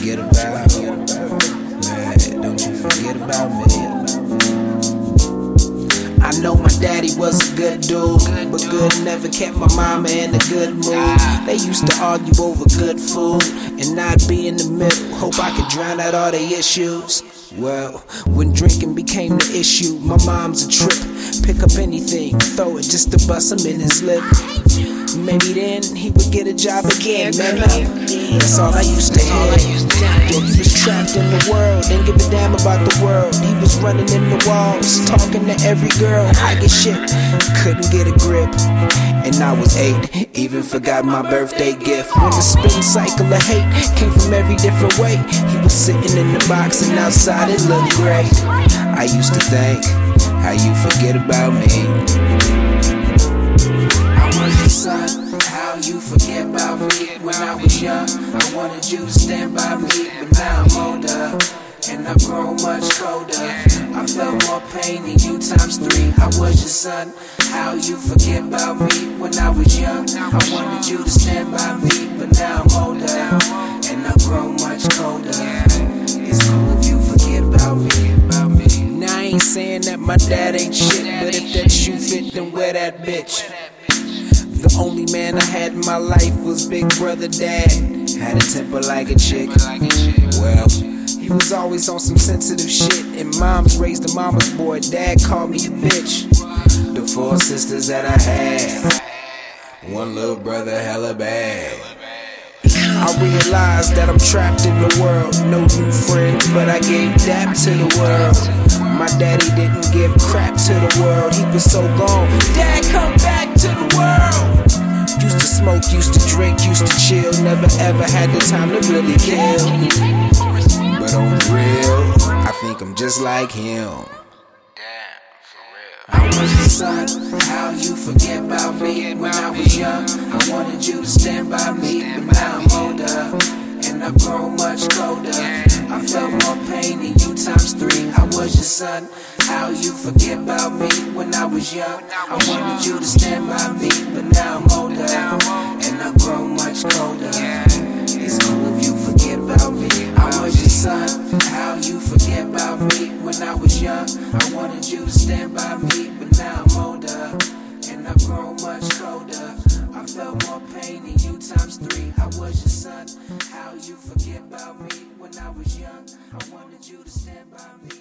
forget about me. Man, don't you forget about me. I know my daddy was a good dude, but good never kept my mama in a good mood. They used to argue over good food and not be in the middle. Hope I could drown out all the issues. Well, when drinking became the issue, my mom's a trip. Pick up anything, throw it just to bust him in his lip. Maybe then he would get a job again, man. That's all I used to hear. He was trapped in the world, about the world. He was running in the walls, talking to every girl. I get shit, couldn't get a grip. And I was eight, even forgot my birthday gift. When the spin cycle of hate came from every different way, he was sitting in the box and outside it looked great. I used to think, how you forget about me? I was your son, how you forget about me when I was young. I wanted you to stand by me, but now much colder. I felt more pain than you times three. I was your son. How you forget about me when I was young? I wanted you to stand by me, but now I'm older. And I've grown much colder. It's cool if you forget about me. Now I ain't saying that my dad ain't shit, but if that shoe fit, then wear that bitch. The only man I had in my life was Big Brother Dad. Had a temper like a chick. Well, was always on some sensitive shit. And moms raised a mama's boy. Dad called me a bitch. The four sisters that I had. One little brother hella bad. I realized that I'm trapped in the world. No new friends, but I gave dap to the world. My daddy didn't give crap to the world. He was so gone. Dad, come back to the world. Used to smoke, used to drink, used to chill. Never ever had the time to really kill. Just like him. For real. I was your son, how you forget about me when I was young. I wanted you to stand by me, but now I'm older. And I've grown much colder. I felt more pain than you times three. I was your son, how you forget about me when I was young. I wanted you to stand by me, but now I'm older. I wanted you to stand by me, but now I'm older. And I've grown much colder. I felt more pain than you times three. I was your son, how you forget about me when I was young. I wanted you to stand by me.